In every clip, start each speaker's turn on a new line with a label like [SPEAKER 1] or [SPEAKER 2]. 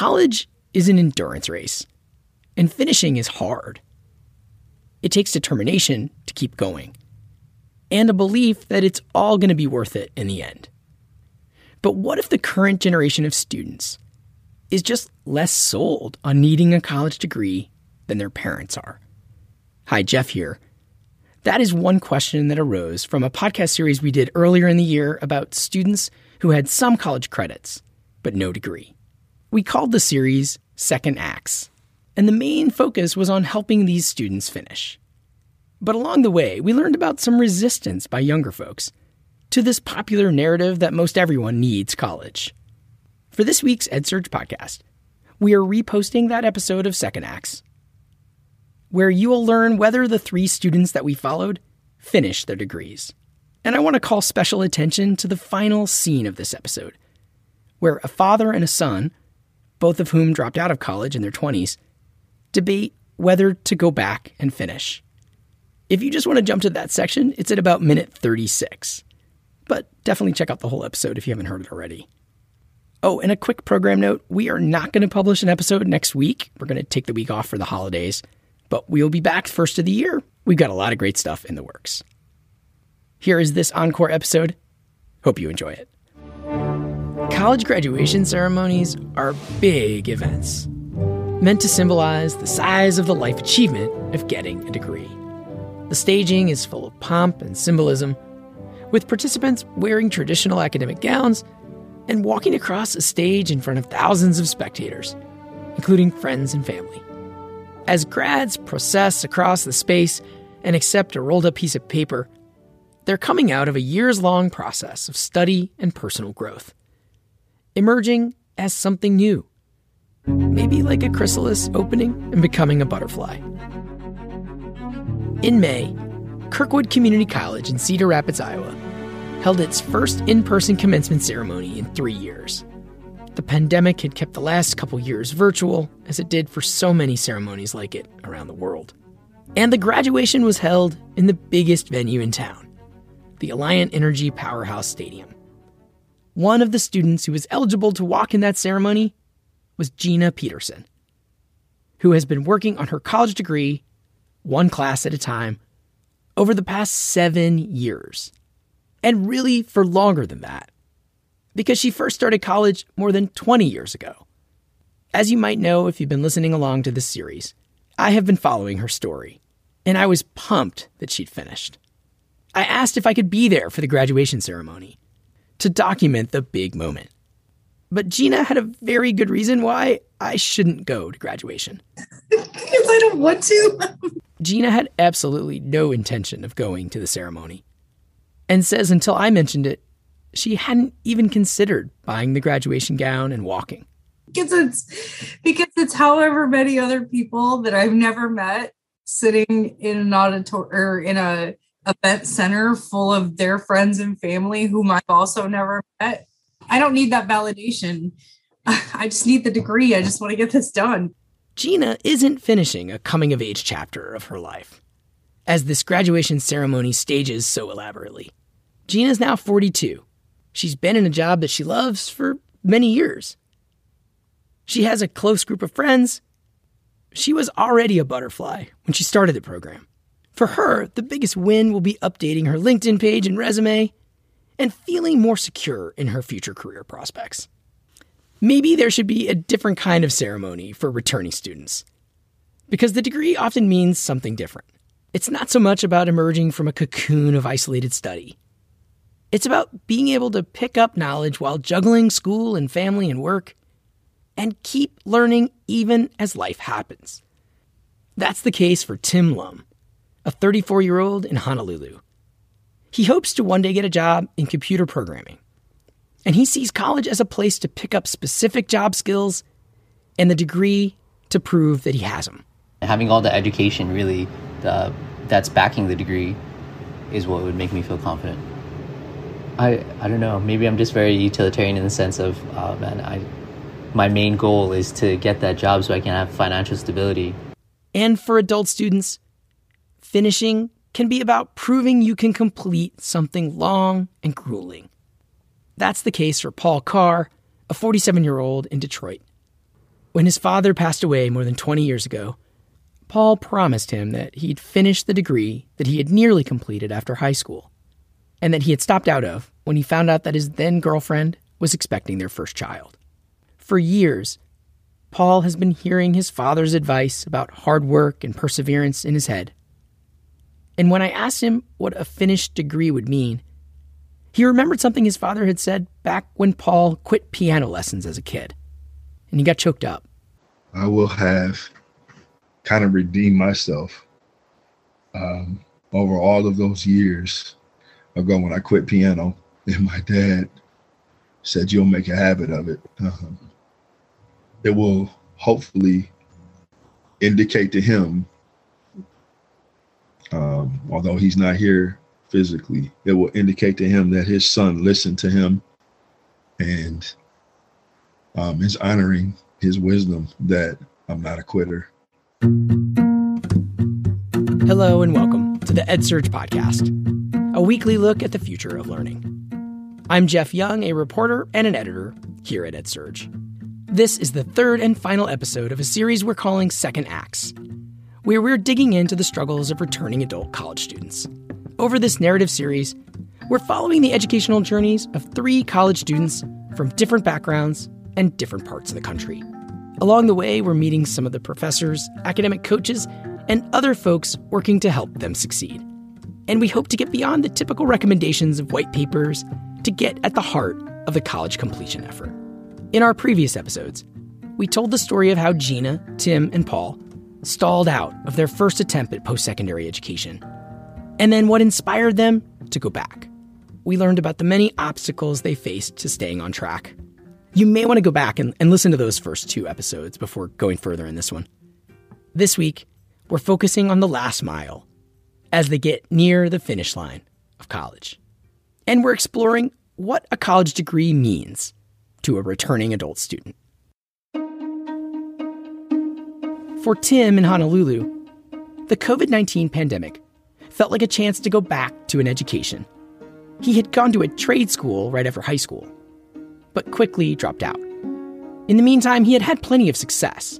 [SPEAKER 1] college is an endurance race, and finishing is hard. It takes determination to keep going, and a belief that it's all going to be worth it in the end. But what if the current generation of students is just less sold on needing a college degree than their parents are? Hi, Jeff here. That is one question that arose from a podcast series we did earlier in the year about students who had some college credits, but no degree. We called the series Second Acts, and the main focus was on helping these students finish. But along the way, we learned about some resistance by younger folks to this popular narrative that most everyone needs college. For this week's EdSurge podcast, we are reposting that episode of Second Acts where you will learn whether the three students that we followed finished their degrees. And I want to call special attention to the final scene of this episode, where a father and a son, both of whom dropped out of college in their 20s, debate whether to go back and finish. If you just want to jump to that section, it's at about minute 36. But definitely check out the whole episode if you haven't heard it already. Oh, and a quick program note we are not going to publish an episode next week. We're going to take the week off for the holidays but we'll be back first of the year. We've got a lot of great stuff in the works. Here is this encore episode. Hope you enjoy it. College graduation ceremonies are big events, meant to symbolize the size of the life achievement of getting a degree. The staging is full of pomp and symbolism, with participants wearing traditional academic gowns and walking across a stage in front of thousands of spectators, including friends and family. As grads process across the space and accept a rolled up piece of paper, they're coming out of a years long process of study and personal growth, emerging as something new. Maybe like a chrysalis opening and becoming a butterfly. In May, Kirkwood Community College in Cedar Rapids, Iowa, held its first in person commencement ceremony in three years. The pandemic had kept the last couple years virtual, as it did for so many ceremonies like it around the world. And the graduation was held in the biggest venue in town, the Alliant Energy Powerhouse Stadium. One of the students who was eligible to walk in that ceremony was Gina Peterson, who has been working on her college degree, one class at a time, over the past seven years. And really for longer than that because she first started college more than 20 years ago. As you might know if you've been listening along to this series, I have been following her story, and I was pumped that she'd finished. I asked if I could be there for the graduation ceremony to document the big moment. But Gina had a very good reason why I shouldn't go to graduation.
[SPEAKER 2] because I don't want to.
[SPEAKER 1] Gina had absolutely no intention of going to the ceremony and says until I mentioned it, she hadn't even considered buying the graduation gown and walking.
[SPEAKER 2] Because it's because it's however many other people that I've never met sitting in an auditorium or in a event center full of their friends and family whom I've also never met. I don't need that validation. I just need the degree. I just want to get this done.
[SPEAKER 1] Gina isn't finishing a coming of age chapter of her life, as this graduation ceremony stages so elaborately. Gina's now 42 She's been in a job that she loves for many years. She has a close group of friends. She was already a butterfly when she started the program. For her, the biggest win will be updating her LinkedIn page and resume and feeling more secure in her future career prospects. Maybe there should be a different kind of ceremony for returning students. Because the degree often means something different. It's not so much about emerging from a cocoon of isolated study. It's about being able to pick up knowledge while juggling school and family and work, and keep learning even as life happens. That's the case for Tim Lum, a 34 year old in Honolulu. He hopes to one day get a job in computer programming, and he sees college as a place to pick up specific job skills and the degree to prove that he has them.
[SPEAKER 3] Having all the education really the, that's backing the degree is what would make me feel confident. I I don't know. Maybe I'm just very utilitarian in the sense of, uh, man, I my main goal is to get that job so I can have financial stability.
[SPEAKER 1] And for adult students, finishing can be about proving you can complete something long and grueling. That's the case for Paul Carr, a 47 year old in Detroit. When his father passed away more than 20 years ago, Paul promised him that he'd finish the degree that he had nearly completed after high school, and that he had stopped out of when he found out that his then girlfriend was expecting their first child. For years, Paul has been hearing his father's advice about hard work and perseverance in his head. And when I asked him what a finished degree would mean, he remembered something his father had said back when Paul quit piano lessons as a kid. And he got choked up.
[SPEAKER 4] I will have kind of redeemed myself um, over all of those years ago when I quit piano. And my dad said, You'll make a habit of it. Um, it will hopefully indicate to him, um, although he's not here physically, it will indicate to him that his son listened to him and um, is honoring his wisdom that I'm not a quitter.
[SPEAKER 1] Hello and welcome to the EdSurge podcast, a weekly look at the future of learning. I'm Jeff Young, a reporter and an editor here at EdSurge. This is the third and final episode of a series we're calling Second Acts, where we're digging into the struggles of returning adult college students. Over this narrative series, we're following the educational journeys of three college students from different backgrounds and different parts of the country. Along the way, we're meeting some of the professors, academic coaches, and other folks working to help them succeed. And we hope to get beyond the typical recommendations of white papers to get at the heart of the college completion effort. In our previous episodes, we told the story of how Gina, Tim, and Paul stalled out of their first attempt at post secondary education, and then what inspired them to go back. We learned about the many obstacles they faced to staying on track. You may want to go back and, and listen to those first two episodes before going further in this one. This week, we're focusing on the last mile as they get near the finish line of college. And we're exploring what a college degree means to a returning adult student. For Tim in Honolulu, the COVID 19 pandemic felt like a chance to go back to an education. He had gone to a trade school right after high school, but quickly dropped out. In the meantime, he had had plenty of success,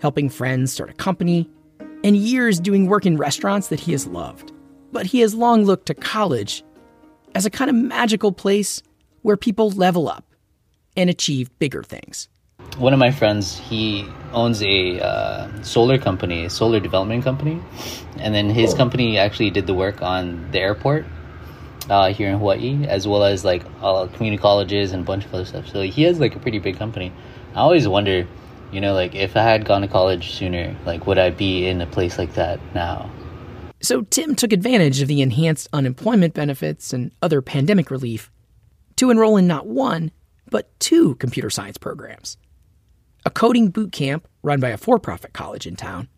[SPEAKER 1] helping friends start a company, and years doing work in restaurants that he has loved. But he has long looked to college as a kind of magical place where people level up and achieve bigger things.
[SPEAKER 3] One of my friends, he owns a uh, solar company, a solar development company, and then his company actually did the work on the airport uh, here in Hawaii, as well as like uh, community colleges and a bunch of other stuff. So he has like a pretty big company. I always wonder, you know, like if I had gone to college sooner, like would I be in a place like that now?
[SPEAKER 1] So Tim took advantage of the enhanced unemployment benefits and other pandemic relief to enroll in not one, but two computer science programs a coding boot camp run by a for profit college in town,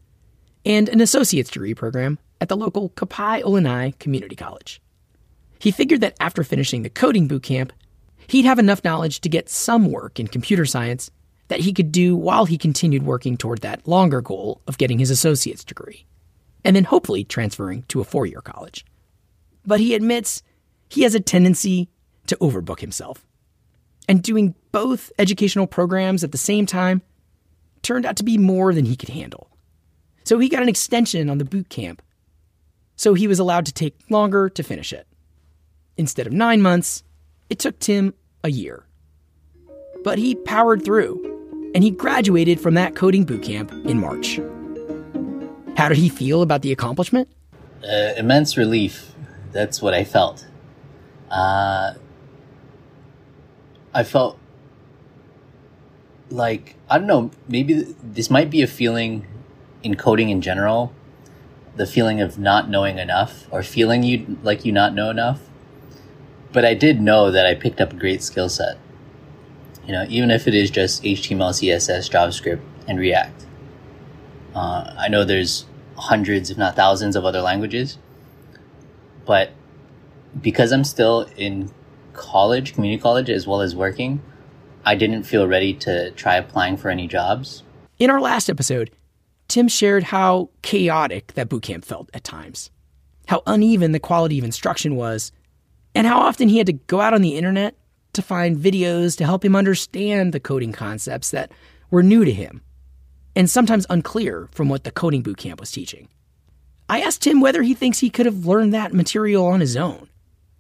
[SPEAKER 1] and an associate's degree program at the local Kapiolani Community College. He figured that after finishing the coding boot camp, he'd have enough knowledge to get some work in computer science that he could do while he continued working toward that longer goal of getting his associate's degree, and then hopefully transferring to a four year college. But he admits he has a tendency to overbook himself and doing both educational programs at the same time turned out to be more than he could handle. So he got an extension on the boot camp, so he was allowed to take longer to finish it. Instead of nine months, it took Tim a year. But he powered through, and he graduated from that coding boot camp in March. How did he feel about the accomplishment?
[SPEAKER 3] Uh, immense relief. That's what I felt. Uh, I felt like I don't know. Maybe this might be a feeling in coding in general, the feeling of not knowing enough or feeling you like you not know enough. But I did know that I picked up a great skill set. You know, even if it is just HTML, CSS, JavaScript, and React. Uh, I know there's hundreds, if not thousands, of other languages, but because I'm still in college, community college, as well as working, I didn't feel ready to try applying for any jobs.
[SPEAKER 1] In our last episode, Tim shared how chaotic that boot camp felt at times, how uneven the quality of instruction was, and how often he had to go out on the internet to find videos to help him understand the coding concepts that were new to him and sometimes unclear from what the coding boot camp was teaching. I asked him whether he thinks he could have learned that material on his own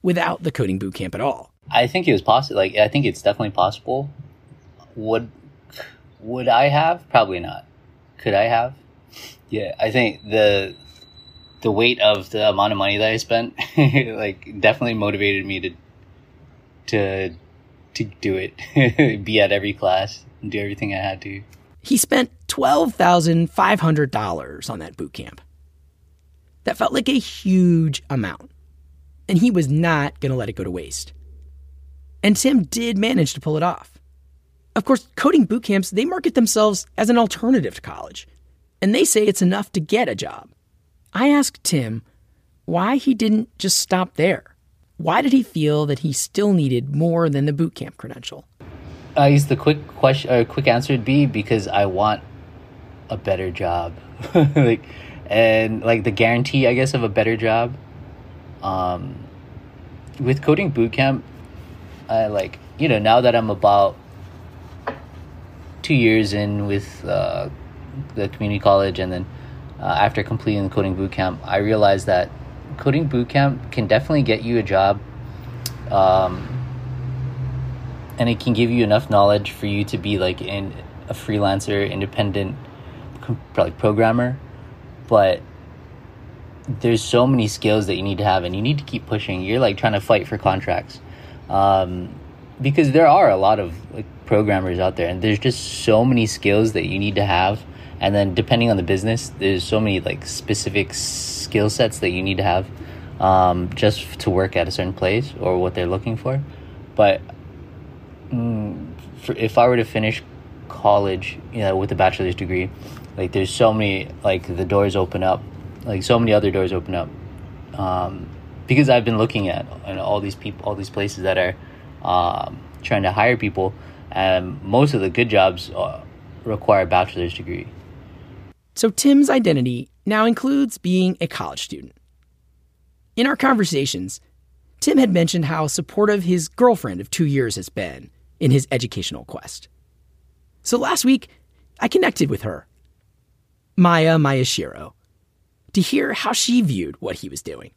[SPEAKER 1] without the coding boot camp at all.
[SPEAKER 3] I think it was possible. Like I think it's definitely possible. Would would I have? Probably not. Could I have? Yeah, I think the the weight of the amount of money that I spent like definitely motivated me to to to do it. Be at every class and do everything I had to.
[SPEAKER 1] He spent $12,500 on that boot camp. That felt like a huge amount. And he was not going to let it go to waste. And Tim did manage to pull it off. Of course, coding boot camps, they market themselves as an alternative to college, and they say it's enough to get a job. I asked Tim why he didn't just stop there. Why did he feel that he still needed more than the boot camp credential?
[SPEAKER 3] I guess the quick question, or quick answer would be because I want a better job, like, and like the guarantee, I guess, of a better job. Um, with coding bootcamp, I like you know now that I'm about two years in with uh, the community college, and then uh, after completing the coding bootcamp, I realized that coding bootcamp can definitely get you a job. Um, and it can give you enough knowledge for you to be like in a freelancer, independent, probably programmer. But there's so many skills that you need to have, and you need to keep pushing. You're like trying to fight for contracts, um, because there are a lot of like programmers out there, and there's just so many skills that you need to have. And then depending on the business, there's so many like specific skill sets that you need to have um, just to work at a certain place or what they're looking for. But mm, for, if I were to finish college, you know, with a bachelor's degree, like there's so many like the doors open up, like so many other doors open up, um, because I've been looking at you know, all these people, all these places that are um, trying to hire people, and most of the good jobs uh, require a bachelor's degree.
[SPEAKER 1] So Tim's identity now includes being a college student. In our conversations, Tim had mentioned how supportive his girlfriend of two years has been in his educational quest. So last week, I connected with her, Maya Miyashiro, to hear how she viewed what he was doing.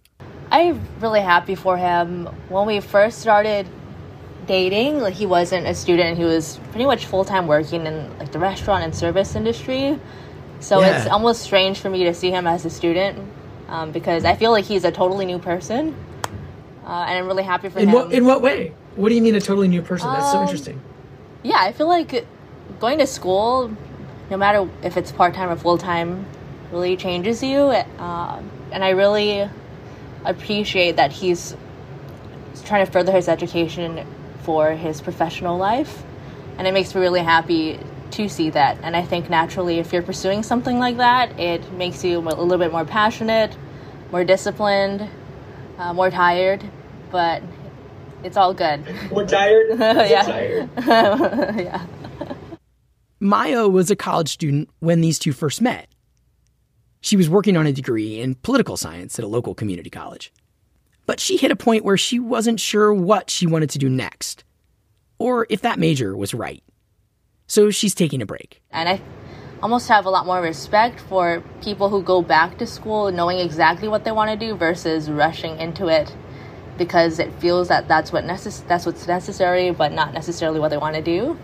[SPEAKER 5] I'm really happy for him. When we first started dating, like he wasn't a student, he was pretty much full time working in like the restaurant and service industry. So yeah. it's almost strange for me to see him as a student um, because I feel like he's a totally new person. Uh, and I'm really happy for
[SPEAKER 1] in
[SPEAKER 5] him.
[SPEAKER 1] What, in what way? What do you mean a totally new person? That's so um, interesting.
[SPEAKER 5] Yeah, I feel like going to school, no matter if it's part time or full time, really changes you. Uh, and I really appreciate that he's trying to further his education for his professional life. And it makes me really happy to see that. And I think naturally, if you're pursuing something like that, it makes you a little bit more passionate, more disciplined, uh, more tired, but it's all good.
[SPEAKER 6] More tired?
[SPEAKER 5] yeah.
[SPEAKER 6] Tired.
[SPEAKER 5] yeah.
[SPEAKER 1] Maya was a college student when these two first met. She was working on a degree in political science at a local community college. But she hit a point where she wasn't sure what she wanted to do next, or if that major was right. So she's taking a break.
[SPEAKER 5] And I almost have a lot more respect for people who go back to school knowing exactly what they want to do versus rushing into it because it feels that that's what necess- that's what's necessary but not necessarily what they want to do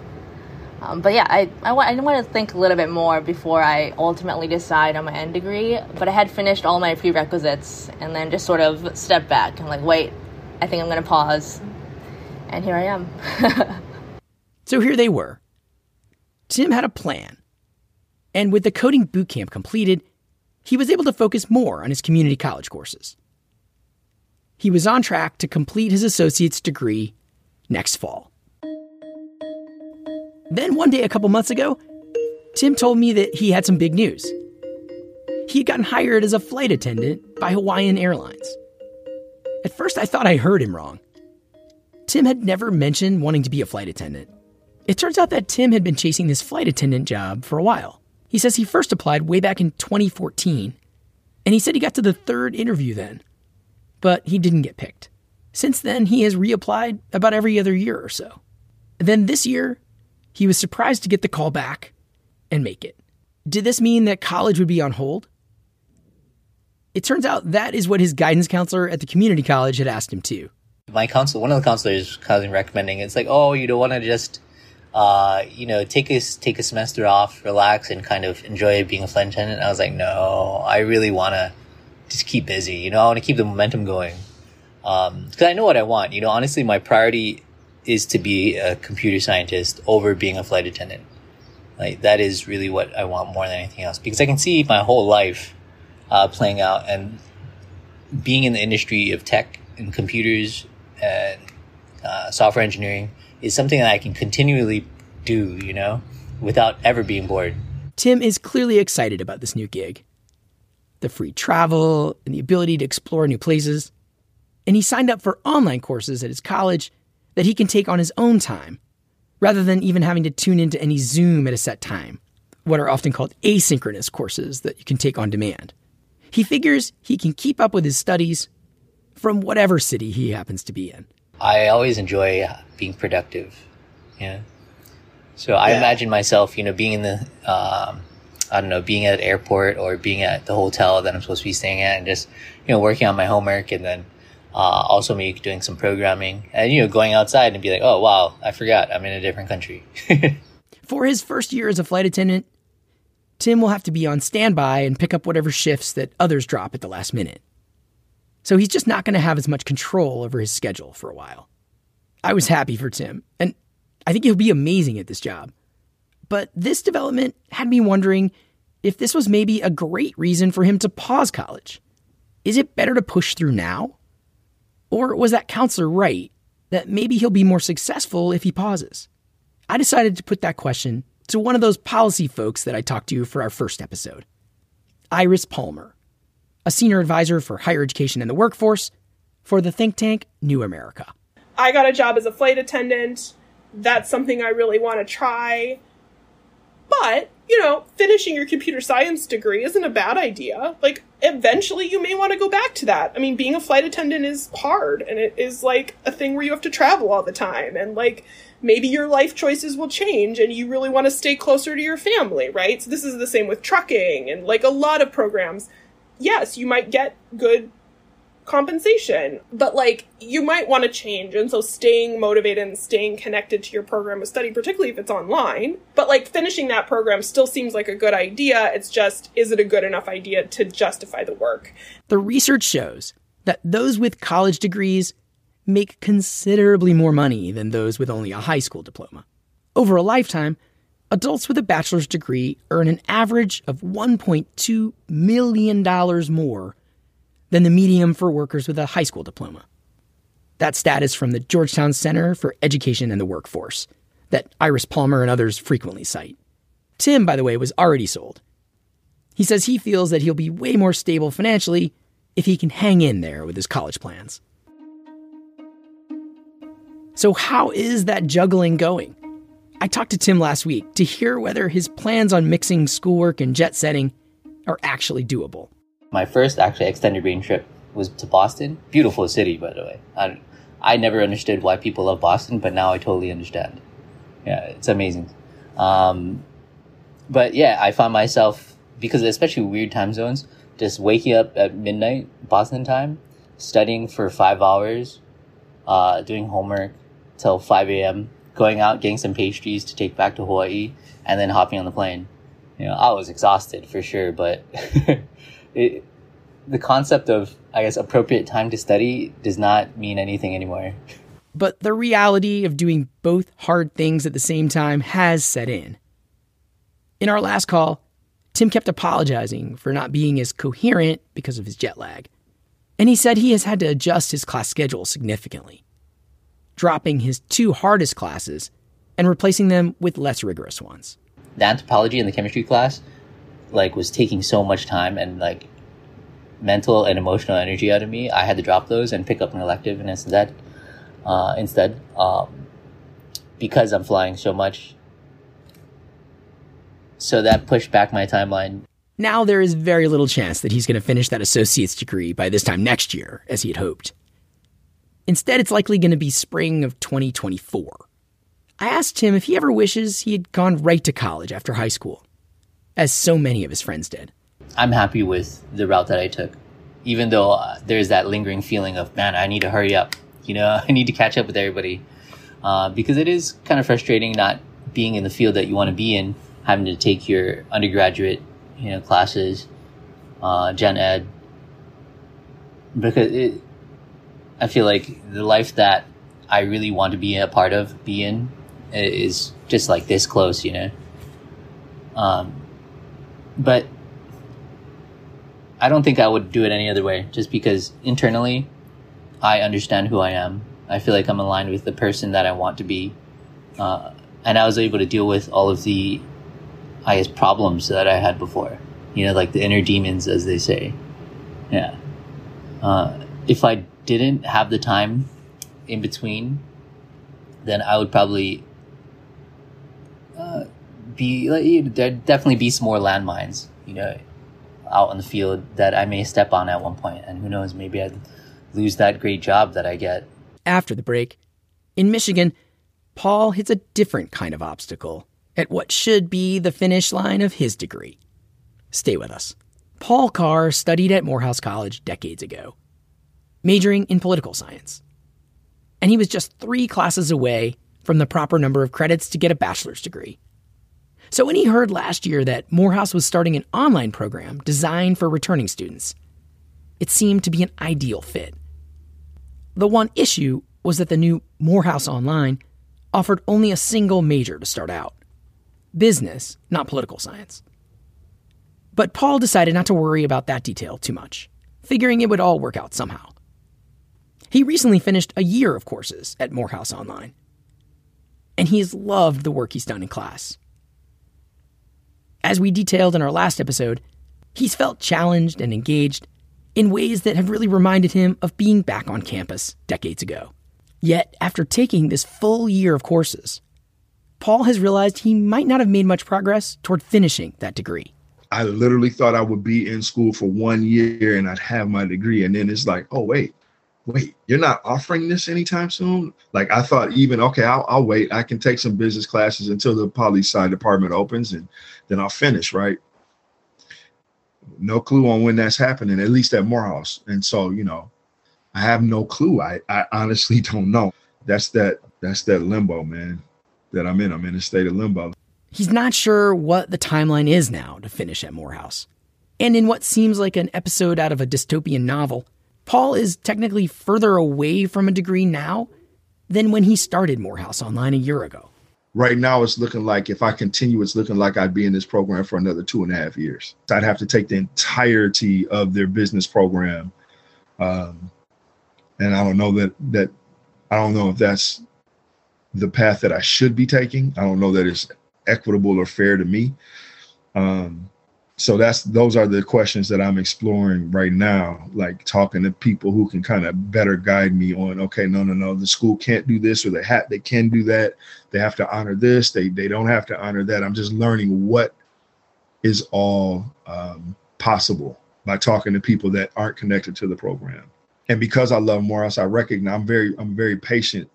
[SPEAKER 5] um, but yeah I, I, I want to think a little bit more before i ultimately decide on my end degree but i had finished all my prerequisites and then just sort of stepped back and like wait i think i'm going to pause and here i am
[SPEAKER 1] so here they were tim had a plan and with the coding bootcamp completed, he was able to focus more on his community college courses. He was on track to complete his associate's degree next fall. Then one day a couple months ago, Tim told me that he had some big news. He had gotten hired as a flight attendant by Hawaiian Airlines. At first, I thought I heard him wrong. Tim had never mentioned wanting to be a flight attendant. It turns out that Tim had been chasing this flight attendant job for a while. He says he first applied way back in 2014, and he said he got to the third interview then, but he didn't get picked. Since then, he has reapplied about every other year or so. then this year, he was surprised to get the call back and make it. Did this mean that college would be on hold? It turns out that is what his guidance counselor at the community college had asked him to.
[SPEAKER 3] My counselor, one of the counselors, kind of recommending it's like, oh, you don't want to just, uh, you know, take a take a semester off, relax, and kind of enjoy being a flight attendant. I was like, no, I really want to just keep busy. You know, I want to keep the momentum going because um, I know what I want. You know, honestly, my priority is to be a computer scientist over being a flight attendant. Like that is really what I want more than anything else because I can see my whole life uh, playing out and being in the industry of tech and computers and uh, software engineering is something that I can continually do, you know, without ever being bored.
[SPEAKER 1] Tim is clearly excited about this new gig the free travel and the ability to explore new places. And he signed up for online courses at his college that he can take on his own time, rather than even having to tune into any Zoom at a set time, what are often called asynchronous courses that you can take on demand. He figures he can keep up with his studies from whatever city he happens to be in.
[SPEAKER 3] I always enjoy being productive. Yeah. So I yeah. imagine myself, you know, being in the, um, I don't know, being at an airport or being at the hotel that I'm supposed to be staying at and just, you know, working on my homework and then, uh, also me doing some programming and, you know, going outside and be like, oh, wow, I forgot I'm in a different country.
[SPEAKER 1] For his first year as a flight attendant, Tim will have to be on standby and pick up whatever shifts that others drop at the last minute. So he's just not going to have as much control over his schedule for a while. I was happy for Tim, and I think he'll be amazing at this job. But this development had me wondering if this was maybe a great reason for him to pause college. Is it better to push through now? Or was that counselor right that maybe he'll be more successful if he pauses? I decided to put that question to one of those policy folks that I talked to for our first episode Iris Palmer, a senior advisor for higher education and the workforce for the think tank New America.
[SPEAKER 6] I got a job as a flight attendant. That's something I really want to try. But, you know, finishing your computer science degree isn't a bad idea. Like, eventually you may want to go back to that. I mean, being a flight attendant is hard and it is like a thing where you have to travel all the time. And, like, maybe your life choices will change and you really want to stay closer to your family, right? So this is the same with trucking and like a lot of programs. Yes, you might get good compensation, but like you might want to change. And so staying motivated and staying connected to your program of study, particularly if it's online, but like finishing that program still seems like a good idea. It's just, is it a good enough idea to justify the work?
[SPEAKER 1] The research shows that those with college degrees make considerably more money than those with only a high school diploma. Over a lifetime, adults with a bachelor's degree earn an average of $1.2 million more than the median for workers with a high school diploma. That stat is from the Georgetown Center for Education and the Workforce, that Iris Palmer and others frequently cite. Tim, by the way, was already sold. He says he feels that he'll be way more stable financially if he can hang in there with his college plans. So, how is that juggling going? I talked to Tim last week to hear whether his plans on mixing schoolwork and jet setting are actually doable.
[SPEAKER 3] My first actually extended range trip was to Boston. Beautiful city, by the way. I, I never understood why people love Boston, but now I totally understand. Yeah, it's amazing. Um, but yeah, I found myself, because especially weird time zones, just waking up at midnight, Boston time, studying for five hours, uh, doing homework, till 5 a.m., going out, getting some pastries to take back to Hawaii, and then hopping on the plane. You know, I was exhausted for sure, but it, the concept of, I guess, appropriate time to study does not mean anything anymore.
[SPEAKER 1] But the reality of doing both hard things at the same time has set in. In our last call, Tim kept apologizing for not being as coherent because of his jet lag. And he said he has had to adjust his class schedule significantly dropping his two hardest classes and replacing them with less rigorous ones.
[SPEAKER 3] The anthropology and the chemistry class like was taking so much time and like mental and emotional energy out of me. I had to drop those and pick up an elective and instead uh, instead um, because I'm flying so much. So that pushed back my timeline.
[SPEAKER 1] Now there is very little chance that he's going to finish that associate's degree by this time next year, as he had hoped. Instead, it's likely going to be spring of 2024. I asked him if he ever wishes he had gone right to college after high school, as so many of his friends did.
[SPEAKER 3] I'm happy with the route that I took, even though uh, there's that lingering feeling of, man, I need to hurry up. You know, I need to catch up with everybody. Uh, because it is kind of frustrating not being in the field that you want to be in, having to take your undergraduate, you know, classes, uh, gen ed. Because it, I feel like the life that I really want to be a part of, be in, is just like this close, you know. Um, but I don't think I would do it any other way, just because internally, I understand who I am. I feel like I'm aligned with the person that I want to be, uh, and I was able to deal with all of the, I guess, problems that I had before. You know, like the inner demons, as they say. Yeah. Uh, if I didn't have the time in between, then I would probably uh, be like there'd definitely be some more landmines, you know, out on the field that I may step on at one point, and who knows, maybe I'd lose that great job that I get.
[SPEAKER 1] After the break, in Michigan, Paul hits a different kind of obstacle at what should be the finish line of his degree. Stay with us. Paul Carr studied at Morehouse College decades ago, majoring in political science. And he was just three classes away from the proper number of credits to get a bachelor's degree. So when he heard last year that Morehouse was starting an online program designed for returning students, it seemed to be an ideal fit. The one issue was that the new Morehouse Online offered only a single major to start out business, not political science. But Paul decided not to worry about that detail too much, figuring it would all work out somehow. He recently finished a year of courses at Morehouse Online, and he has loved the work he's done in class. As we detailed in our last episode, he's felt challenged and engaged in ways that have really reminded him of being back on campus decades ago. Yet, after taking this full year of courses, Paul has realized he might not have made much progress toward finishing that degree.
[SPEAKER 4] I literally thought I would be in school for one year and I'd have my degree. And then it's like, oh, wait, wait, you're not offering this anytime soon? Like I thought even, okay, I'll, I'll wait. I can take some business classes until the poli sci department opens and then I'll finish, right? No clue on when that's happening, at least at Morehouse. And so, you know, I have no clue. I, I honestly don't know. That's that that's that limbo, man, that I'm in. I'm in a state of limbo.
[SPEAKER 1] He's not sure what the timeline is now to finish at Morehouse. And in what seems like an episode out of a dystopian novel, Paul is technically further away from a degree now than when he started Morehouse Online a year ago.
[SPEAKER 4] Right now, it's looking like if I continue, it's looking like I'd be in this program for another two and a half years. I'd have to take the entirety of their business program. Um, and I don't know that, that, I don't know if that's the path that I should be taking. I don't know that it's equitable or fair to me. Um, so that's those are the questions that I'm exploring right now, like talking to people who can kind of better guide me on, okay, no, no, no, the school can't do this or they have they can do that. They have to honor this, they they don't have to honor that. I'm just learning what is all um, possible by talking to people that aren't connected to the program. And because I love Morehouse I recognize I'm very I'm very patient,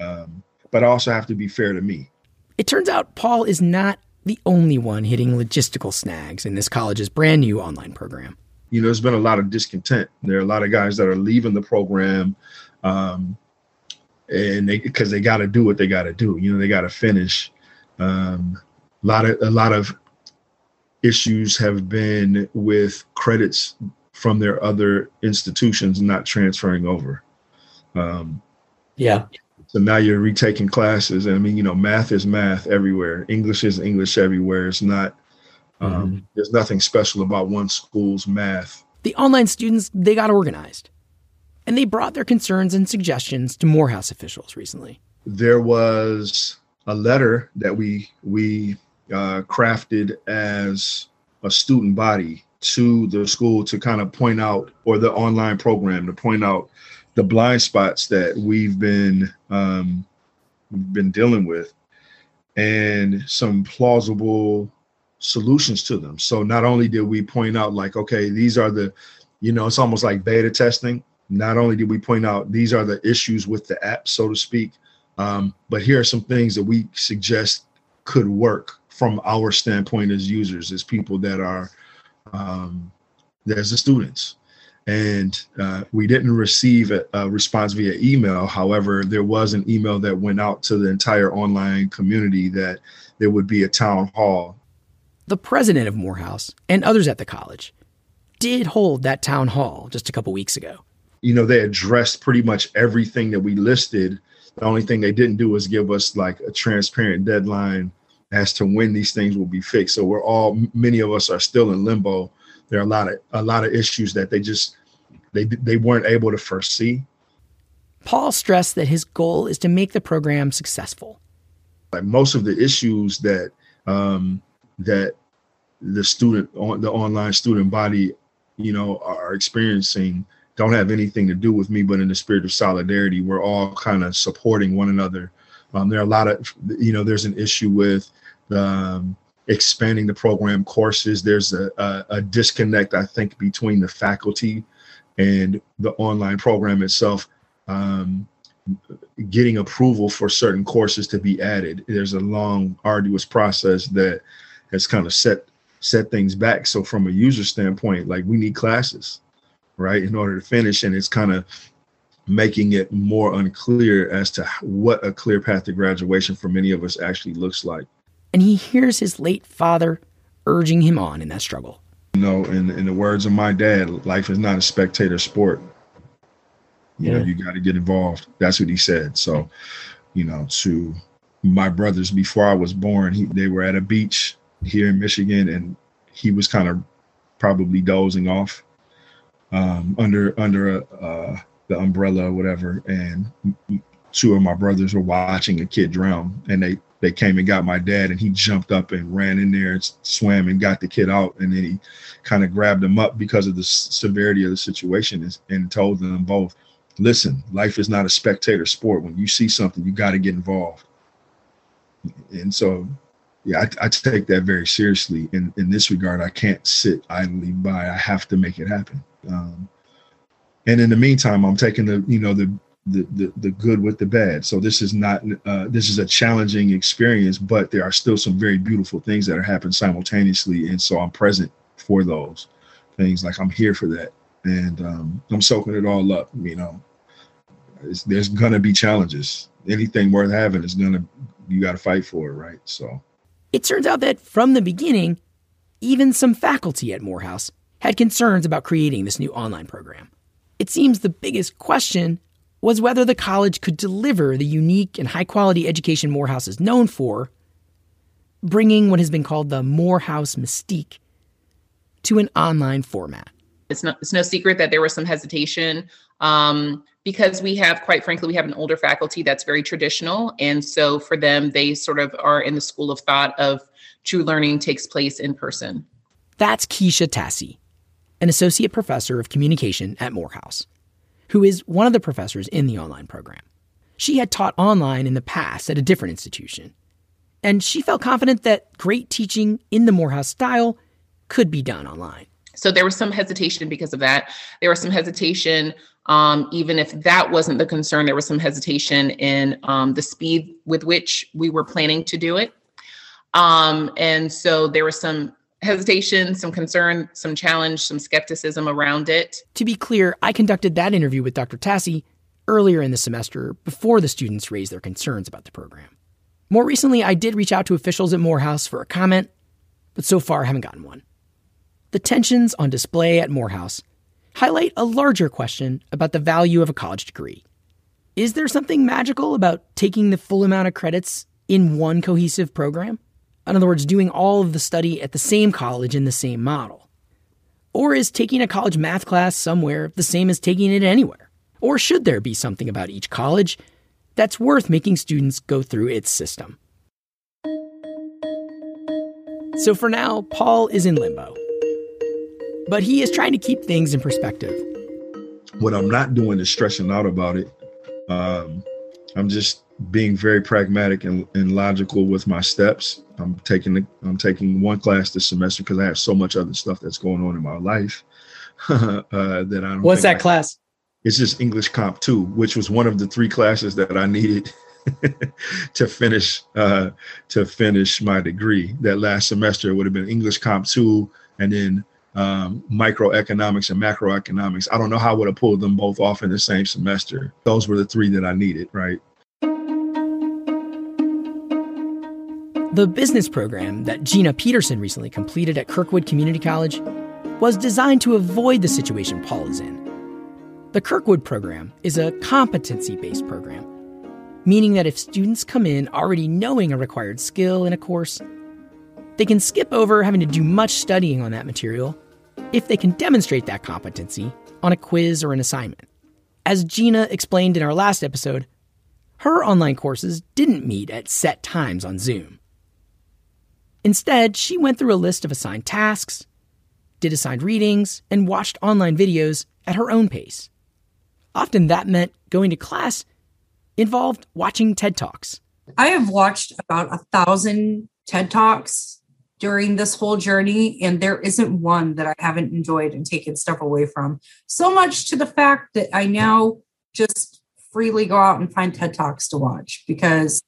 [SPEAKER 4] um, but I also have to be fair to me.
[SPEAKER 1] It turns out Paul is not the only one hitting logistical snags in this college's brand new online program.
[SPEAKER 4] You know, there's been a lot of discontent. There are a lot of guys that are leaving the program, um, and they because they got to do what they got to do. You know, they got to finish. Um, a lot of a lot of issues have been with credits from their other institutions not transferring over. Um,
[SPEAKER 1] yeah,
[SPEAKER 4] so now you're retaking classes. And I mean, you know, math is math everywhere. English is English everywhere. It's not, um, mm-hmm. there's nothing special about one school's math.
[SPEAKER 1] The online students, they got organized. And they brought their concerns and suggestions to Morehouse officials recently.
[SPEAKER 4] There was a letter that we we uh, crafted as a student body to the school to kind of point out, or the online program to point out the blind spots that we've been um, been dealing with and some plausible solutions to them. So not only did we point out like, okay, these are the, you know, it's almost like beta testing. Not only did we point out these are the issues with the app, so to speak, um, but here are some things that we suggest could work from our standpoint as users, as people that are um, there's the students. And uh, we didn't receive a, a, response via email. However, there was an email that went out to the entire online community that there would be a town hall.
[SPEAKER 1] The president of Morehouse and others at the college did hold that town hall just a couple weeks ago.
[SPEAKER 4] You know, they addressed pretty much everything that we listed. The only thing they didn't do was give us like a transparent deadline as to when these things will be fixed. So we're all many of us are still in limbo. There are a lot of a lot of issues that they just they they weren't able to foresee.
[SPEAKER 1] Paul stressed that his goal is to make the program successful.
[SPEAKER 4] Like most of the issues that um, that the student on the online student body, you know, are experiencing don't have anything to do with me, but in the spirit of solidarity, we're all kind of supporting one another. Um, there are a lot of, you know, there's an issue with um, expanding the program courses. There's a, a, a, disconnect, I think, between the faculty and the online program itself. Um, getting approval for certain courses to be added. There's a long, arduous process that has kind of set set things back. So from a user standpoint, like we need classes, right, in order to finish, and it's kind of making it more unclear as to what a clear path to graduation for many of us actually looks like
[SPEAKER 1] and he hears his late father urging him on in that struggle.
[SPEAKER 4] You know, in, in the words of my dad, life is not a spectator sport. You yeah. know, you got to get involved. That's what he said. So, you know, to my brothers before I was born, he, they were at a beach here in Michigan, and he was kind of probably dozing off um, under under a, uh, the umbrella or whatever. And two of my brothers were watching a kid drown, and they they came and got my dad and he jumped up and ran in there and swam and got the kid out and then he kind of grabbed him up because of the severity of the situation and told them both listen life is not a spectator sport. When you see something you got to get involved. And so yeah I, I, take that very seriously. In in this regard i can't sit idly by. I have to make it happen. Um, and in the meantime i'm taking the you know the the, the, the good with the bad. So this is not uh, this is a challenging experience, but there are still some very beautiful things that are happening simultaneously, and so I'm present for those things. Like I'm here for that, and um, I'm soaking it all up. You know, it's, there's gonna be challenges. Anything worth having is gonna you got to fight for it, right? So
[SPEAKER 1] it turns out that from the beginning, even some faculty at Morehouse had concerns about creating this new online program. It seems the biggest question was whether the college could deliver the unique and high quality education Morehouse is known for, bringing what has been called the Morehouse mystique to an online format.
[SPEAKER 7] It's, not, it's no secret that there was some hesitation um, because we have, quite frankly, we have an older faculty that's very traditional. And so for them, they sort of are in the school of thought of true learning takes place in person.
[SPEAKER 1] That's Keisha Tassie, an associate professor of communication at Morehouse who is one of the professors in the online program. She had taught online in the past at a different institution, and she felt confident that great teaching in the Morehouse style could be done online.
[SPEAKER 7] So there was some hesitation because of that. There was some hesitation, um, even if that wasn't the concern, there was some hesitation in um, the speed with which we were planning to do it. Um, and so there was some hesitation, some concern, some challenge, some skepticism around it.
[SPEAKER 1] To be clear, I conducted that interview with Dr. Tassie earlier in the semester before the students raised their concerns about the program. More recently, I did reach out to officials at Morehouse for a comment, but so far I haven't gotten one. The tensions on display at Morehouse highlight a larger question about the value of a college degree. Is there something magical about taking the full amount of credits in one cohesive program? In other words, doing all of the study at the same college in the same model? Or is taking a college math class somewhere the same as taking it anywhere? Or should there be something about each college that's worth making students go through its system? So for now, Paul is in limbo. But he is trying to keep things in perspective.
[SPEAKER 4] What I'm not doing is stressing out about it. Um, I'm just being very pragmatic and, and logical with my steps. I'm taking the, I'm taking one class this semester because I have so much other stuff that's going on in my life uh, that I don't.
[SPEAKER 1] What's that
[SPEAKER 4] I,
[SPEAKER 1] class?
[SPEAKER 4] It's just English Comp two, which was one of the three classes that I needed to finish uh, to finish my degree. That last semester it would have been English Comp two, and then um, microeconomics and macroeconomics. I don't know how I would have pulled them both off in the same semester. Those were the three that I needed, right?
[SPEAKER 1] The business program that Gina Peterson recently completed at Kirkwood Community College was designed to avoid the situation Paul is in. The Kirkwood program is a competency based program, meaning that if students come in already knowing a required skill in a course, they can skip over having to do much studying on that material if they can demonstrate that competency on a quiz or an assignment. As Gina explained in our last episode, her online courses didn't meet at set times on Zoom. Instead, she went through a list of assigned tasks, did assigned readings, and watched online videos at her own pace. Often that meant going to class involved watching TED Talks.
[SPEAKER 2] I have watched about a thousand TED Talks during this whole journey, and there isn't one that I haven't enjoyed and taken stuff away from. So much to the fact that I now just freely go out and find TED Talks to watch because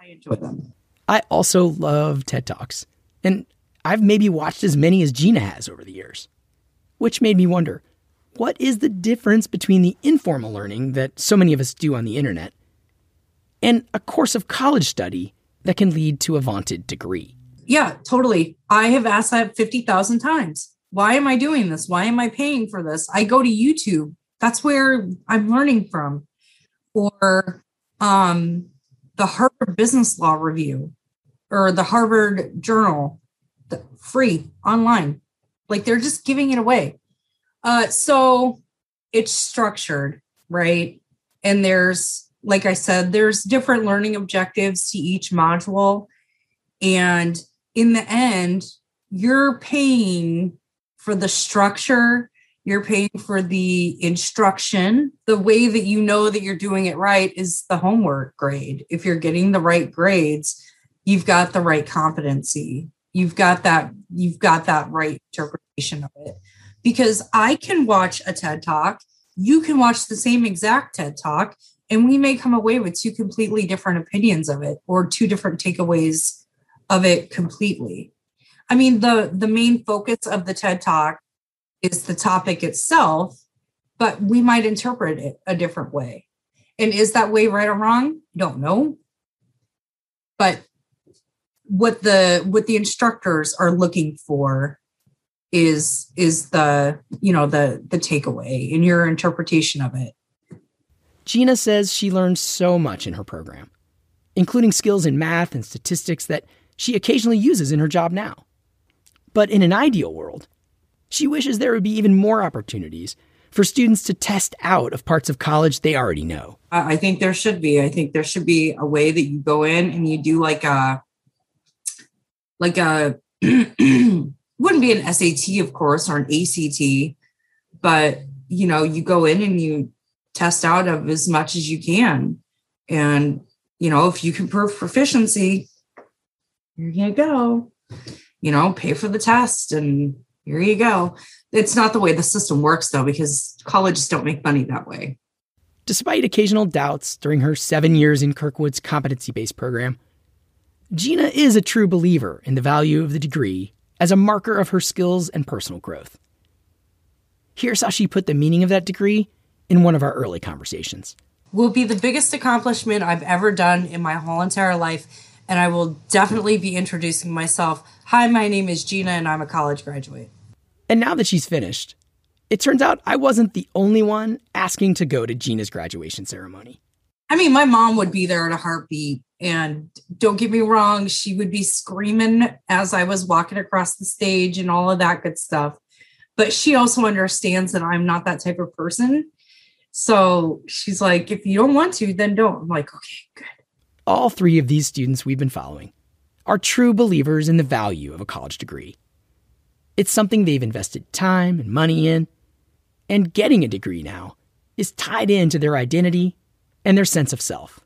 [SPEAKER 2] I enjoy them.
[SPEAKER 1] I also love TED Talks, and I've maybe watched as many as Gina has over the years. Which made me wonder what is the difference between the informal learning that so many of us do on the internet and a course of college study that can lead to a vaunted degree?
[SPEAKER 2] Yeah, totally. I have asked that 50,000 times. Why am I doing this? Why am I paying for this? I go to YouTube. That's where I'm learning from. Or um, the Harvard Business Law Review or the Harvard Journal, the, free online. Like they're just giving it away. Uh, so it's structured, right? And there's, like I said, there's different learning objectives to each module. And in the end, you're paying for the structure, you're paying for the instruction. The way that you know that you're doing it right is the homework grade. If you're getting the right grades, you've got the right competency. You've got that you've got that right interpretation of it. Because I can watch a TED Talk, you can watch the same exact TED Talk, and we may come away with two completely different opinions of it or two different takeaways of it completely. I mean, the the main focus of the TED Talk is the topic itself, but we might interpret it a different way. And is that way right or wrong? Don't know. But what the what the instructors are looking for is is the you know the the takeaway in your interpretation of it.
[SPEAKER 1] Gina says she learned so much in her program, including skills in math and statistics that she occasionally uses in her job now. But in an ideal world, she wishes there would be even more opportunities for students to test out of parts of college they already know.
[SPEAKER 2] I think there should be. I think there should be a way that you go in and you do like a like uh, a wouldn't be an SAT, of course, or an ACT, but you know, you go in and you test out of as much as you can. And you know, if you can prove proficiency, here you go. You know, pay for the test and here you go. It's not the way the system works, though, because colleges don't make money that way.
[SPEAKER 1] Despite occasional doubts during her seven years in Kirkwood's competency based program, Gina is a true believer in the value of the degree as a marker of her skills and personal growth. Here's how she put the meaning of that degree in one of our early conversations.
[SPEAKER 2] Will be the biggest accomplishment I've ever done in my whole entire life, and I will definitely be introducing myself. Hi, my name is Gina, and I'm a college graduate.
[SPEAKER 1] And now that she's finished, it turns out I wasn't the only one asking to go to Gina's graduation ceremony.
[SPEAKER 2] I mean, my mom would be there in a heartbeat. And don't get me wrong, she would be screaming as I was walking across the stage and all of that good stuff. But she also understands that I'm not that type of person. So she's like, if you don't want to, then don't. I'm like, okay, good.
[SPEAKER 1] All three of these students we've been following are true believers in the value of a college degree. It's something they've invested time and money in, and getting a degree now is tied into their identity and their sense of self.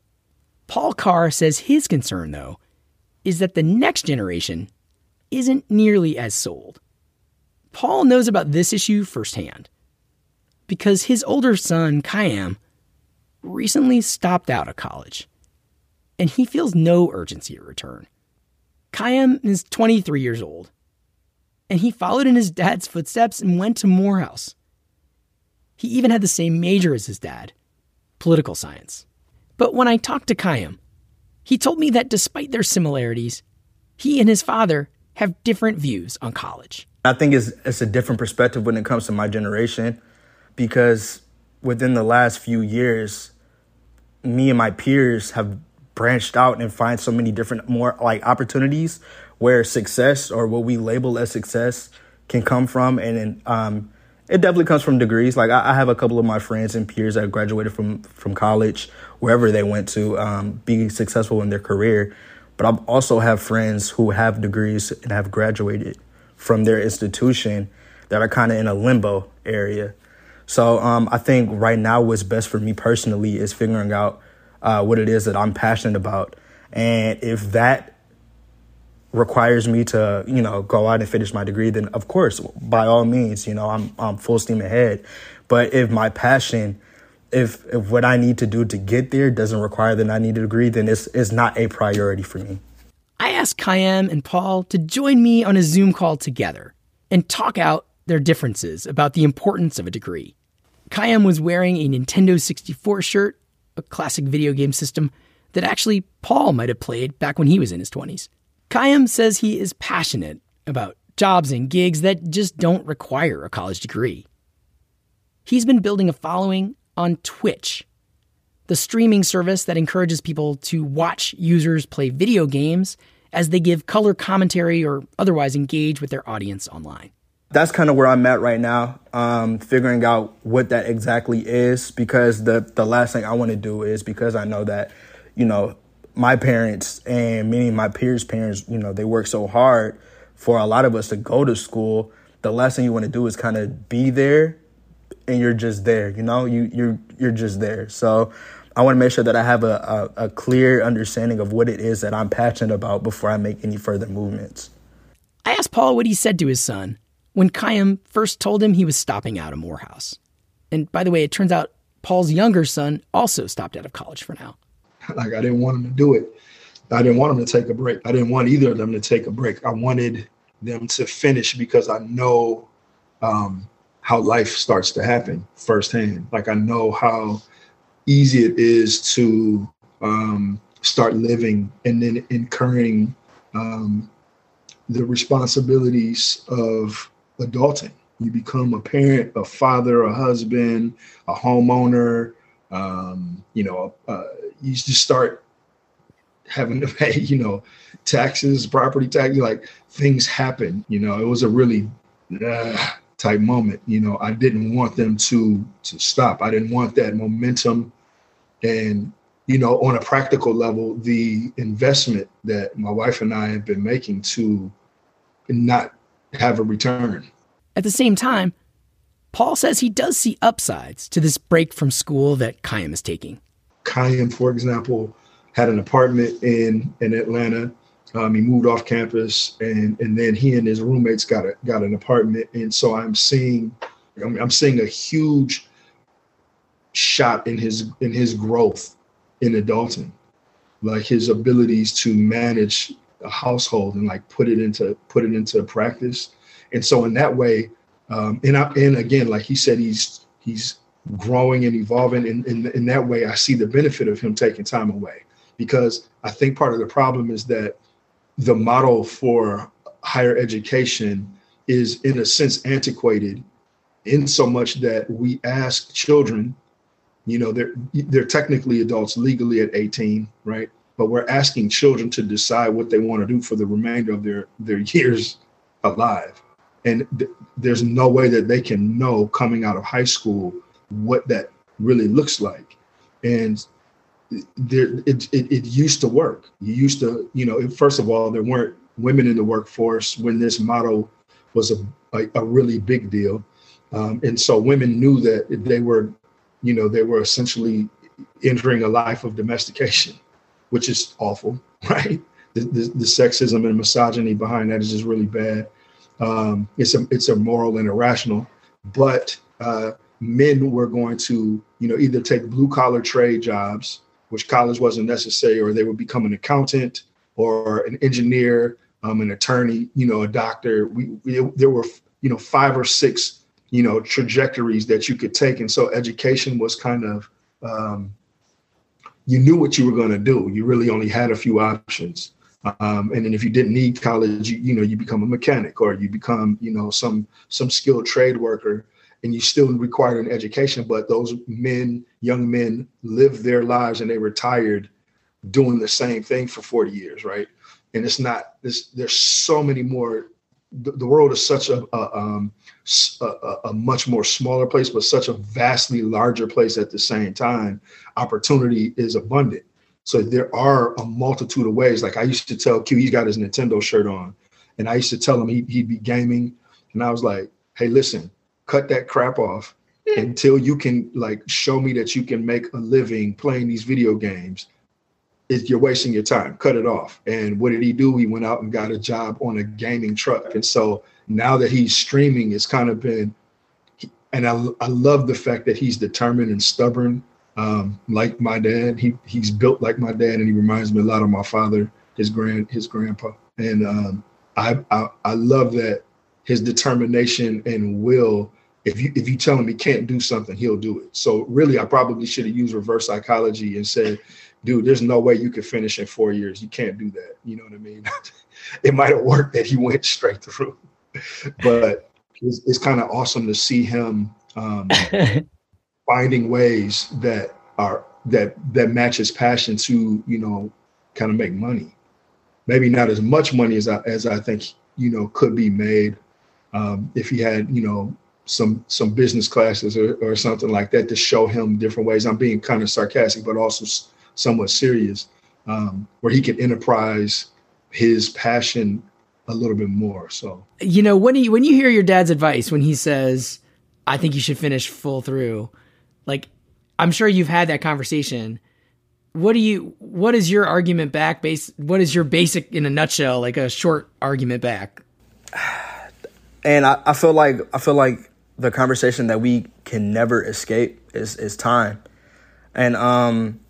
[SPEAKER 1] Paul Carr says his concern, though, is that the next generation isn't nearly as sold. Paul knows about this issue firsthand because his older son, Khayyam, recently stopped out of college. and he feels no urgency to return. Khayyam is 23 years old, and he followed in his dad's footsteps and went to Morehouse. He even had the same major as his dad political science. But when I talked to Khayyam, he told me that despite their similarities, he and his father have different views on college.
[SPEAKER 8] I think it's, it's a different perspective when it comes to my generation because within the last few years, me and my peers have branched out and find so many different more like opportunities where success or what we label as success can come from and um, it definitely comes from degrees. Like I, I, have a couple of my friends and peers that graduated from from college wherever they went to um, be successful in their career. But i also have friends who have degrees and have graduated from their institution that are kind of in a limbo area. So um, i think right now what's best for me personally is figuring out uh, what it is that i'm passionate about. And if that requires me to, you know, go out and finish my degree, then of course, by all means, you know, I'm, I'm full steam ahead. But if my passion, if, if what I need to do to get there doesn't require that I need a degree, then it's, it's not a priority for me.
[SPEAKER 1] I asked Khayyam and Paul to join me on a Zoom call together and talk out their differences about the importance of a degree. Khayyam was wearing a Nintendo 64 shirt, a classic video game system that actually Paul might have played back when he was in his 20s. Khayyam says he is passionate about jobs and gigs that just don't require a college degree. He's been building a following on Twitch, the streaming service that encourages people to watch users play video games as they give color commentary or otherwise engage with their audience online.
[SPEAKER 8] That's kind of where I'm at right now, um, figuring out what that exactly is because the, the last thing I want to do is because I know that, you know, my parents and many of my peers' parents, you know, they work so hard for a lot of us to go to school. The last thing you want to do is kind of be there and you're just there, you know, you you're you're just there. So I want to make sure that I have a, a, a clear understanding of what it is that I'm passionate about before I make any further movements.
[SPEAKER 1] I asked Paul what he said to his son when Khayyam first told him he was stopping out of Morehouse. And by the way, it turns out Paul's younger son also stopped out of college for now.
[SPEAKER 4] Like I didn't want them to do it. I didn't want them to take a break. I didn't want either of them to take a break. I wanted them to finish because I know um, how life starts to happen firsthand. Like I know how easy it is to um, start living and then incurring um, the responsibilities of adulting. You become a parent, a father, a husband, a homeowner, um, you know, uh, you just start having to pay, you know, taxes, property tax, like things happen. You know, it was a really uh, type moment. You know, I didn't want them to to stop. I didn't want that momentum, and you know, on a practical level, the investment that my wife and I have been making to not have a return.
[SPEAKER 1] At the same time, Paul says he does see upsides to this break from school that Khayyam is taking.
[SPEAKER 4] Khayyam, for example, had an apartment in in Atlanta. Um, he moved off campus, and and then he and his roommates got a got an apartment. And so I'm seeing, I'm, I'm seeing a huge shot in his in his growth in adulting, like his abilities to manage a household and like put it into put it into practice. And so in that way, um, and I, and again, like he said, he's he's growing and evolving. In, in, in that way, I see the benefit of him taking time away because I think part of the problem is that the model for higher education is, in a sense, antiquated in so much that we ask children, you know, they're they're technically adults legally at 18, right? But we're asking children to decide what they want to do for the remainder of their their years alive. And th- there's no way that they can know coming out of high school what that really looks like. And there, it, it, it used to work. You used to, you know, first of all, there weren't women in the workforce when this model was a, a, a really big deal. Um, and so women knew that they were, you know, they were essentially entering a life of domestication, which is awful, right? The, the, the sexism and misogyny behind that is just really bad. Um, it's a it's a moral and irrational, but uh, men were going to, you know, either take blue collar trade jobs which college wasn't necessary, or they would become an accountant or an engineer, um, an attorney, you know, a doctor. We, we there were you know five or six you know trajectories that you could take, and so education was kind of um, you knew what you were going to do. You really only had a few options. Um, and then if you didn't need college, you, you know, you become a mechanic or you become, you know, some some skilled trade worker and you still require an education. But those men, young men, lived their lives and they retired doing the same thing for 40 years, right? And it's not this. There's so many more. The, the world is such a a, um, a a much more smaller place, but such a vastly larger place at the same time. Opportunity is abundant. So there are a multitude of ways. Like I used to tell Q, he's got his Nintendo shirt on, and I used to tell him he, he'd be gaming, and I was like, "Hey, listen, cut that crap off hmm. until you can like show me that you can make a living playing these video games. Is you're wasting your time. Cut it off." And what did he do? He went out and got a job on a gaming truck, and so now that he's streaming, it's kind of been. And I, I love the fact that he's determined and stubborn um, like my dad. He he's built like my dad, and he reminds me a lot of my father, his grand his grandpa. And um, I, I I love that his determination and will. If you if you tell him he can't do something, he'll do it. So really, I probably should have used reverse psychology and said, "Dude, there's no way you could finish in four years. You can't do that." You know what I mean? it might have worked that he went straight through, but it's, it's kind of awesome to see him um, finding ways that are that that matches passion to you know kind of make money. Maybe not as much money as i as i think you know could be made um, if he had you know some some business classes or, or something like that to show him different ways. I'm being kind of sarcastic but also s- somewhat serious um, where he could enterprise his passion a little bit more. So
[SPEAKER 1] You know, when you when you hear your dad's advice when he says, "I think you should finish full through," like I'm sure you've had that conversation. What do you? What is your argument back? Base. What is your basic in a nutshell, like a short argument back?
[SPEAKER 8] and I, I feel like I feel like the conversation that we can never escape is is time, and um,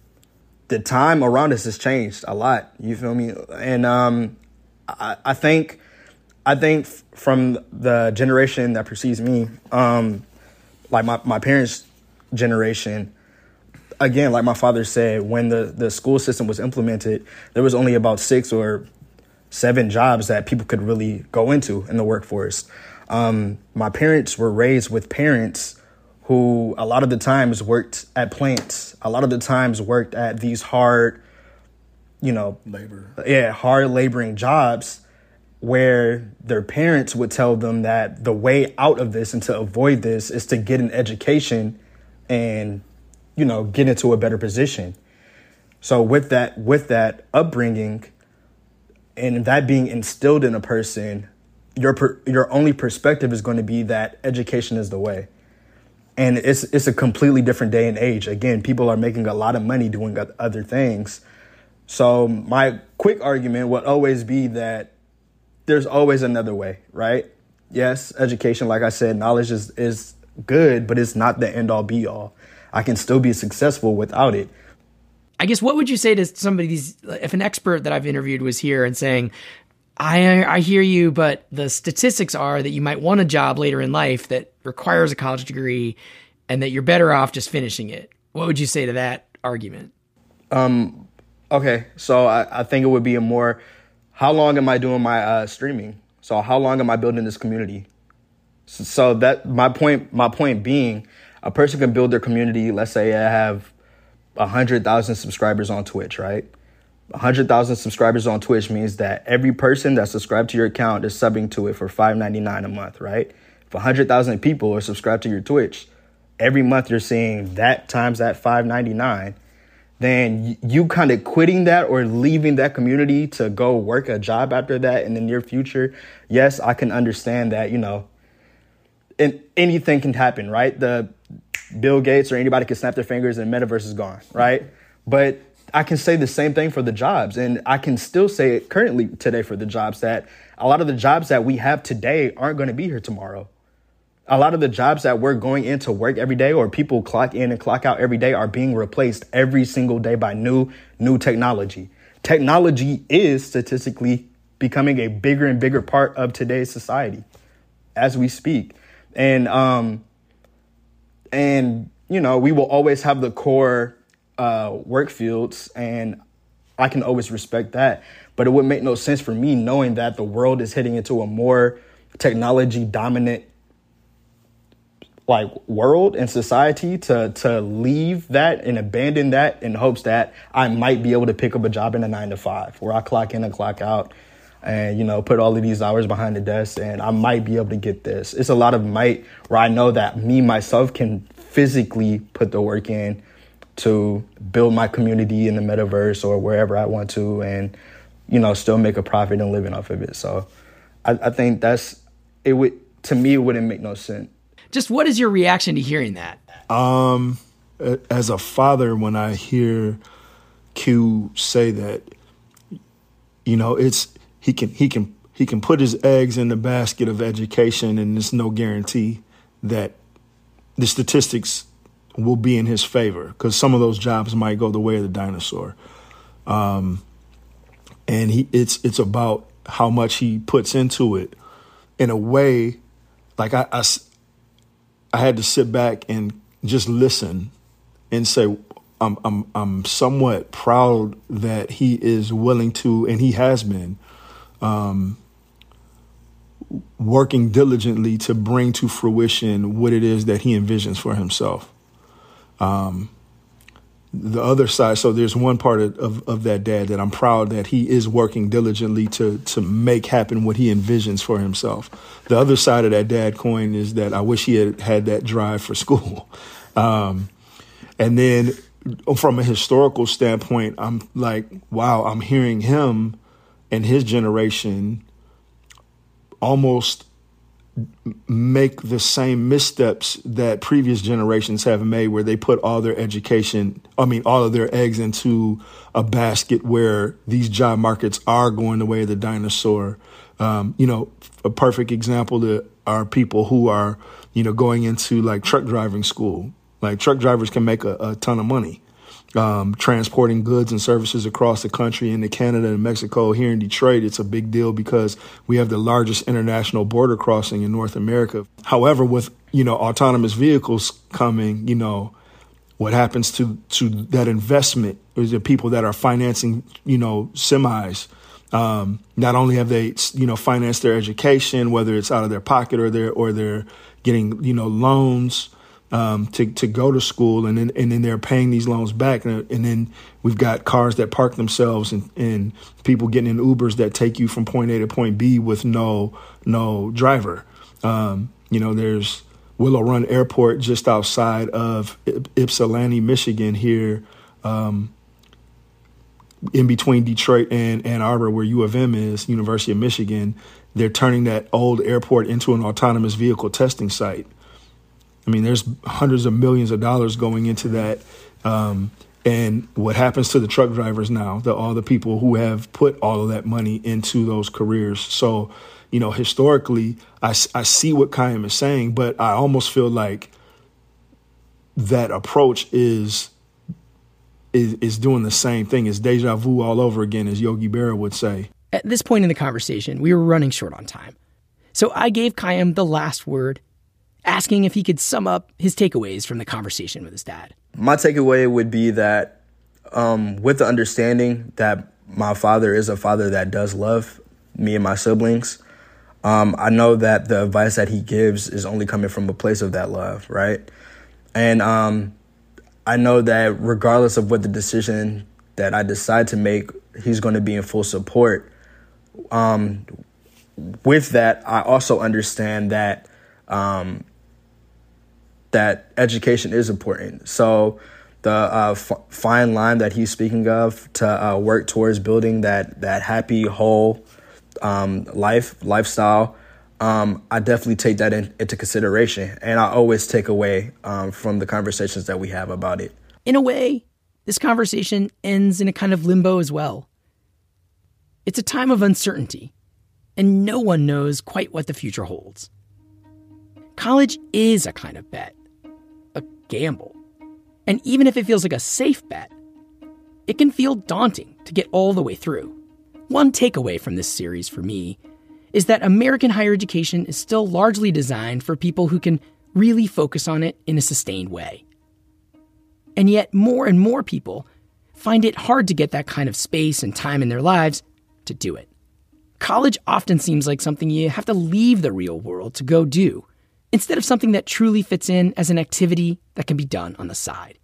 [SPEAKER 8] the time around us has changed a lot. You feel me? And um, I, I think I think from the generation that precedes me, um, like my my parents' generation. Again, like my father said, when the, the school system was implemented, there was only about six or seven jobs that people could really go into in the workforce. Um, my parents were raised with parents who a lot of the times worked at plants, a lot of the times worked at these hard, you know,
[SPEAKER 9] Labor.
[SPEAKER 8] yeah, hard laboring jobs where their parents would tell them that the way out of this and to avoid this is to get an education and you know get into a better position. So with that with that upbringing and that being instilled in a person your per, your only perspective is going to be that education is the way. And it's it's a completely different day and age. Again people are making a lot of money doing other things. So my quick argument would always be that there's always another way right? Yes education like i said knowledge is is good but it's not the end all be all i can still be successful without it
[SPEAKER 1] I guess what would you say to somebody these if an expert that I've interviewed was here and saying, I I hear you, but the statistics are that you might want a job later in life that requires a college degree and that you're better off just finishing it. What would you say to that argument?
[SPEAKER 8] Um okay, so I, I think it would be a more how long am I doing my uh, streaming? So how long am I building this community? So, that my point my point being a person can build their community, let's say I have 100,000 subscribers on Twitch, right? 100,000 subscribers on Twitch means that every person that's subscribed to your account is subbing to it for $5.99 a month, right? If 100,000 people are subscribed to your Twitch, every month you're seeing that times that $5.99, then you kind of quitting that or leaving that community to go work a job after that in the near future. Yes, I can understand that, you know, and anything can happen, right? The Bill Gates or anybody can snap their fingers and metaverse is gone, right? But I can say the same thing for the jobs. And I can still say it currently today for the jobs that a lot of the jobs that we have today aren't going to be here tomorrow. A lot of the jobs that we're going into work every day or people clock in and clock out every day are being replaced every single day by new new technology. Technology is statistically becoming a bigger and bigger part of today's society as we speak. And um and you know, we will always have the core uh work fields and I can always respect that. But it would make no sense for me knowing that the world is heading into a more technology dominant like world and society to to leave that and abandon that in hopes that I might be able to pick up a job in a nine to five where I clock in and clock out and you know put all of these hours behind the desk and I might be able to get this. It's a lot of might where I know that me myself can physically put the work in to build my community in the metaverse or wherever I want to and you know still make a profit and living off of it. So I, I think that's it would to me it wouldn't make no sense.
[SPEAKER 1] Just what is your reaction to hearing that?
[SPEAKER 4] Um, as a father, when I hear Q say that, you know, it's he can he can he can put his eggs in the basket of education, and there's no guarantee that the statistics will be in his favor because some of those jobs might go the way of the dinosaur. Um, and he it's it's about how much he puts into it in a way like I, I, I had to sit back and just listen and say I'm I'm I'm somewhat proud that he is willing to and he has been um, working diligently to bring to fruition what it is that he envisions for himself. Um, the other side, so there's one part of, of, of, that dad that I'm proud that he is working diligently to to make happen what he envisions for himself. The other side of that dad coin is that I wish he had had that drive for school. Um, and then from a historical standpoint, I'm like, wow, I'm hearing him and his generation almost make the same missteps that previous generations have made where they put all their education i mean all of their eggs into a basket where these job markets are going the way of the dinosaur. Um, you know a perfect example are people who are you know going into like truck driving school. Like truck drivers can make a, a ton of money um, transporting goods and services across the country into Canada and Mexico. Here in Detroit, it's a big deal because we have the largest international border crossing in North America. However, with you know autonomous vehicles coming, you know what happens to to that investment is the people that are financing you know semis. Um, not only have they you know financed their education, whether it's out of their pocket or they're or they're getting you know loans um, to to go to school, and then and then they're paying these loans back, and, and then we've got cars that park themselves, and, and people getting in Ubers that take you from point A to point B with no no driver. Um, you know, there's Willow Run Airport just outside of Ypsilanti, Michigan, here. Um, in between Detroit and Ann Arbor, where U of M is, University of Michigan, they're turning that old airport into an autonomous vehicle testing site. I mean, there's hundreds of millions of dollars going into that. Um, and what happens to the truck drivers now, the, all the people who have put all of that money into those careers. So, you know, historically, I, I see what Khayyam is saying, but I almost feel like that approach is is, is doing the same thing. It's deja vu all over again, as Yogi Berra would say.
[SPEAKER 1] At this point in the conversation, we were running short on time. So I gave Khayyam the last word asking if he could sum up his takeaways from the conversation with his dad.
[SPEAKER 8] My takeaway would be that, um, with the understanding that my father is a father that does love me and my siblings, um, I know that the advice that he gives is only coming from a place of that love, right? And um, I know that regardless of what the decision that I decide to make, he's going to be in full support. Um, with that, I also understand that um, that education is important. So the uh, f- fine line that he's speaking of to uh, work towards building that that happy whole um, life lifestyle. Um, I definitely take that in, into consideration, and I always take away um, from the conversations that we have about it.
[SPEAKER 1] In a way, this conversation ends in a kind of limbo as well. It's a time of uncertainty, and no one knows quite what the future holds. college is a kind of bet, gamble. And even if it feels like a safe bet, it can feel daunting to get all the way through. One takeaway from this series for me is that American higher education is still largely designed for people who can really focus on it in a sustained way. And yet, more and more people find it hard to get that kind of space and time in their lives to do it. College often seems like something you have to leave the real world to go do, instead of something that truly fits in as an activity that can be done on the side.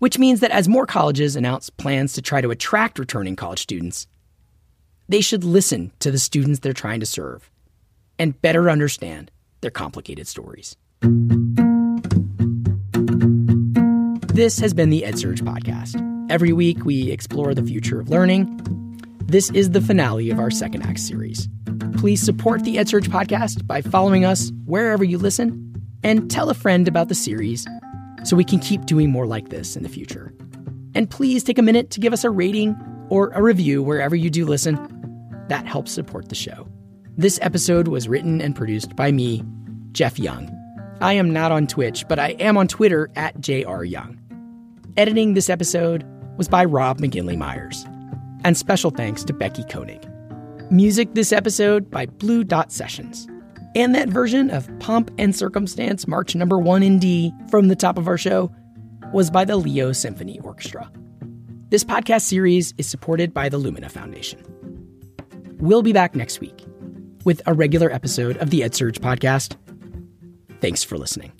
[SPEAKER 1] Which means that as more colleges announce plans to try to attract returning college students, they should listen to the students they're trying to serve and better understand their complicated stories. This has been the EdSurge podcast. Every week, we explore the future of learning. This is the finale of our second act series. Please support the EdSurge podcast by following us wherever you listen and tell a friend about the series so we can keep doing more like this in the future. And please take a minute to give us a rating or a review wherever you do listen. That helps support the show. This episode was written and produced by me, Jeff Young. I am not on Twitch, but I am on Twitter at JRYoung. Editing this episode was by Rob McGinley Myers. And special thanks to Becky Koenig. Music this episode by Blue Dot Sessions. And that version of Pomp and Circumstance March number 1 in D from the top of our show was by the Leo Symphony Orchestra. This podcast series is supported by the Lumina Foundation. We'll be back next week with a regular episode of the EdSurge podcast. Thanks for listening.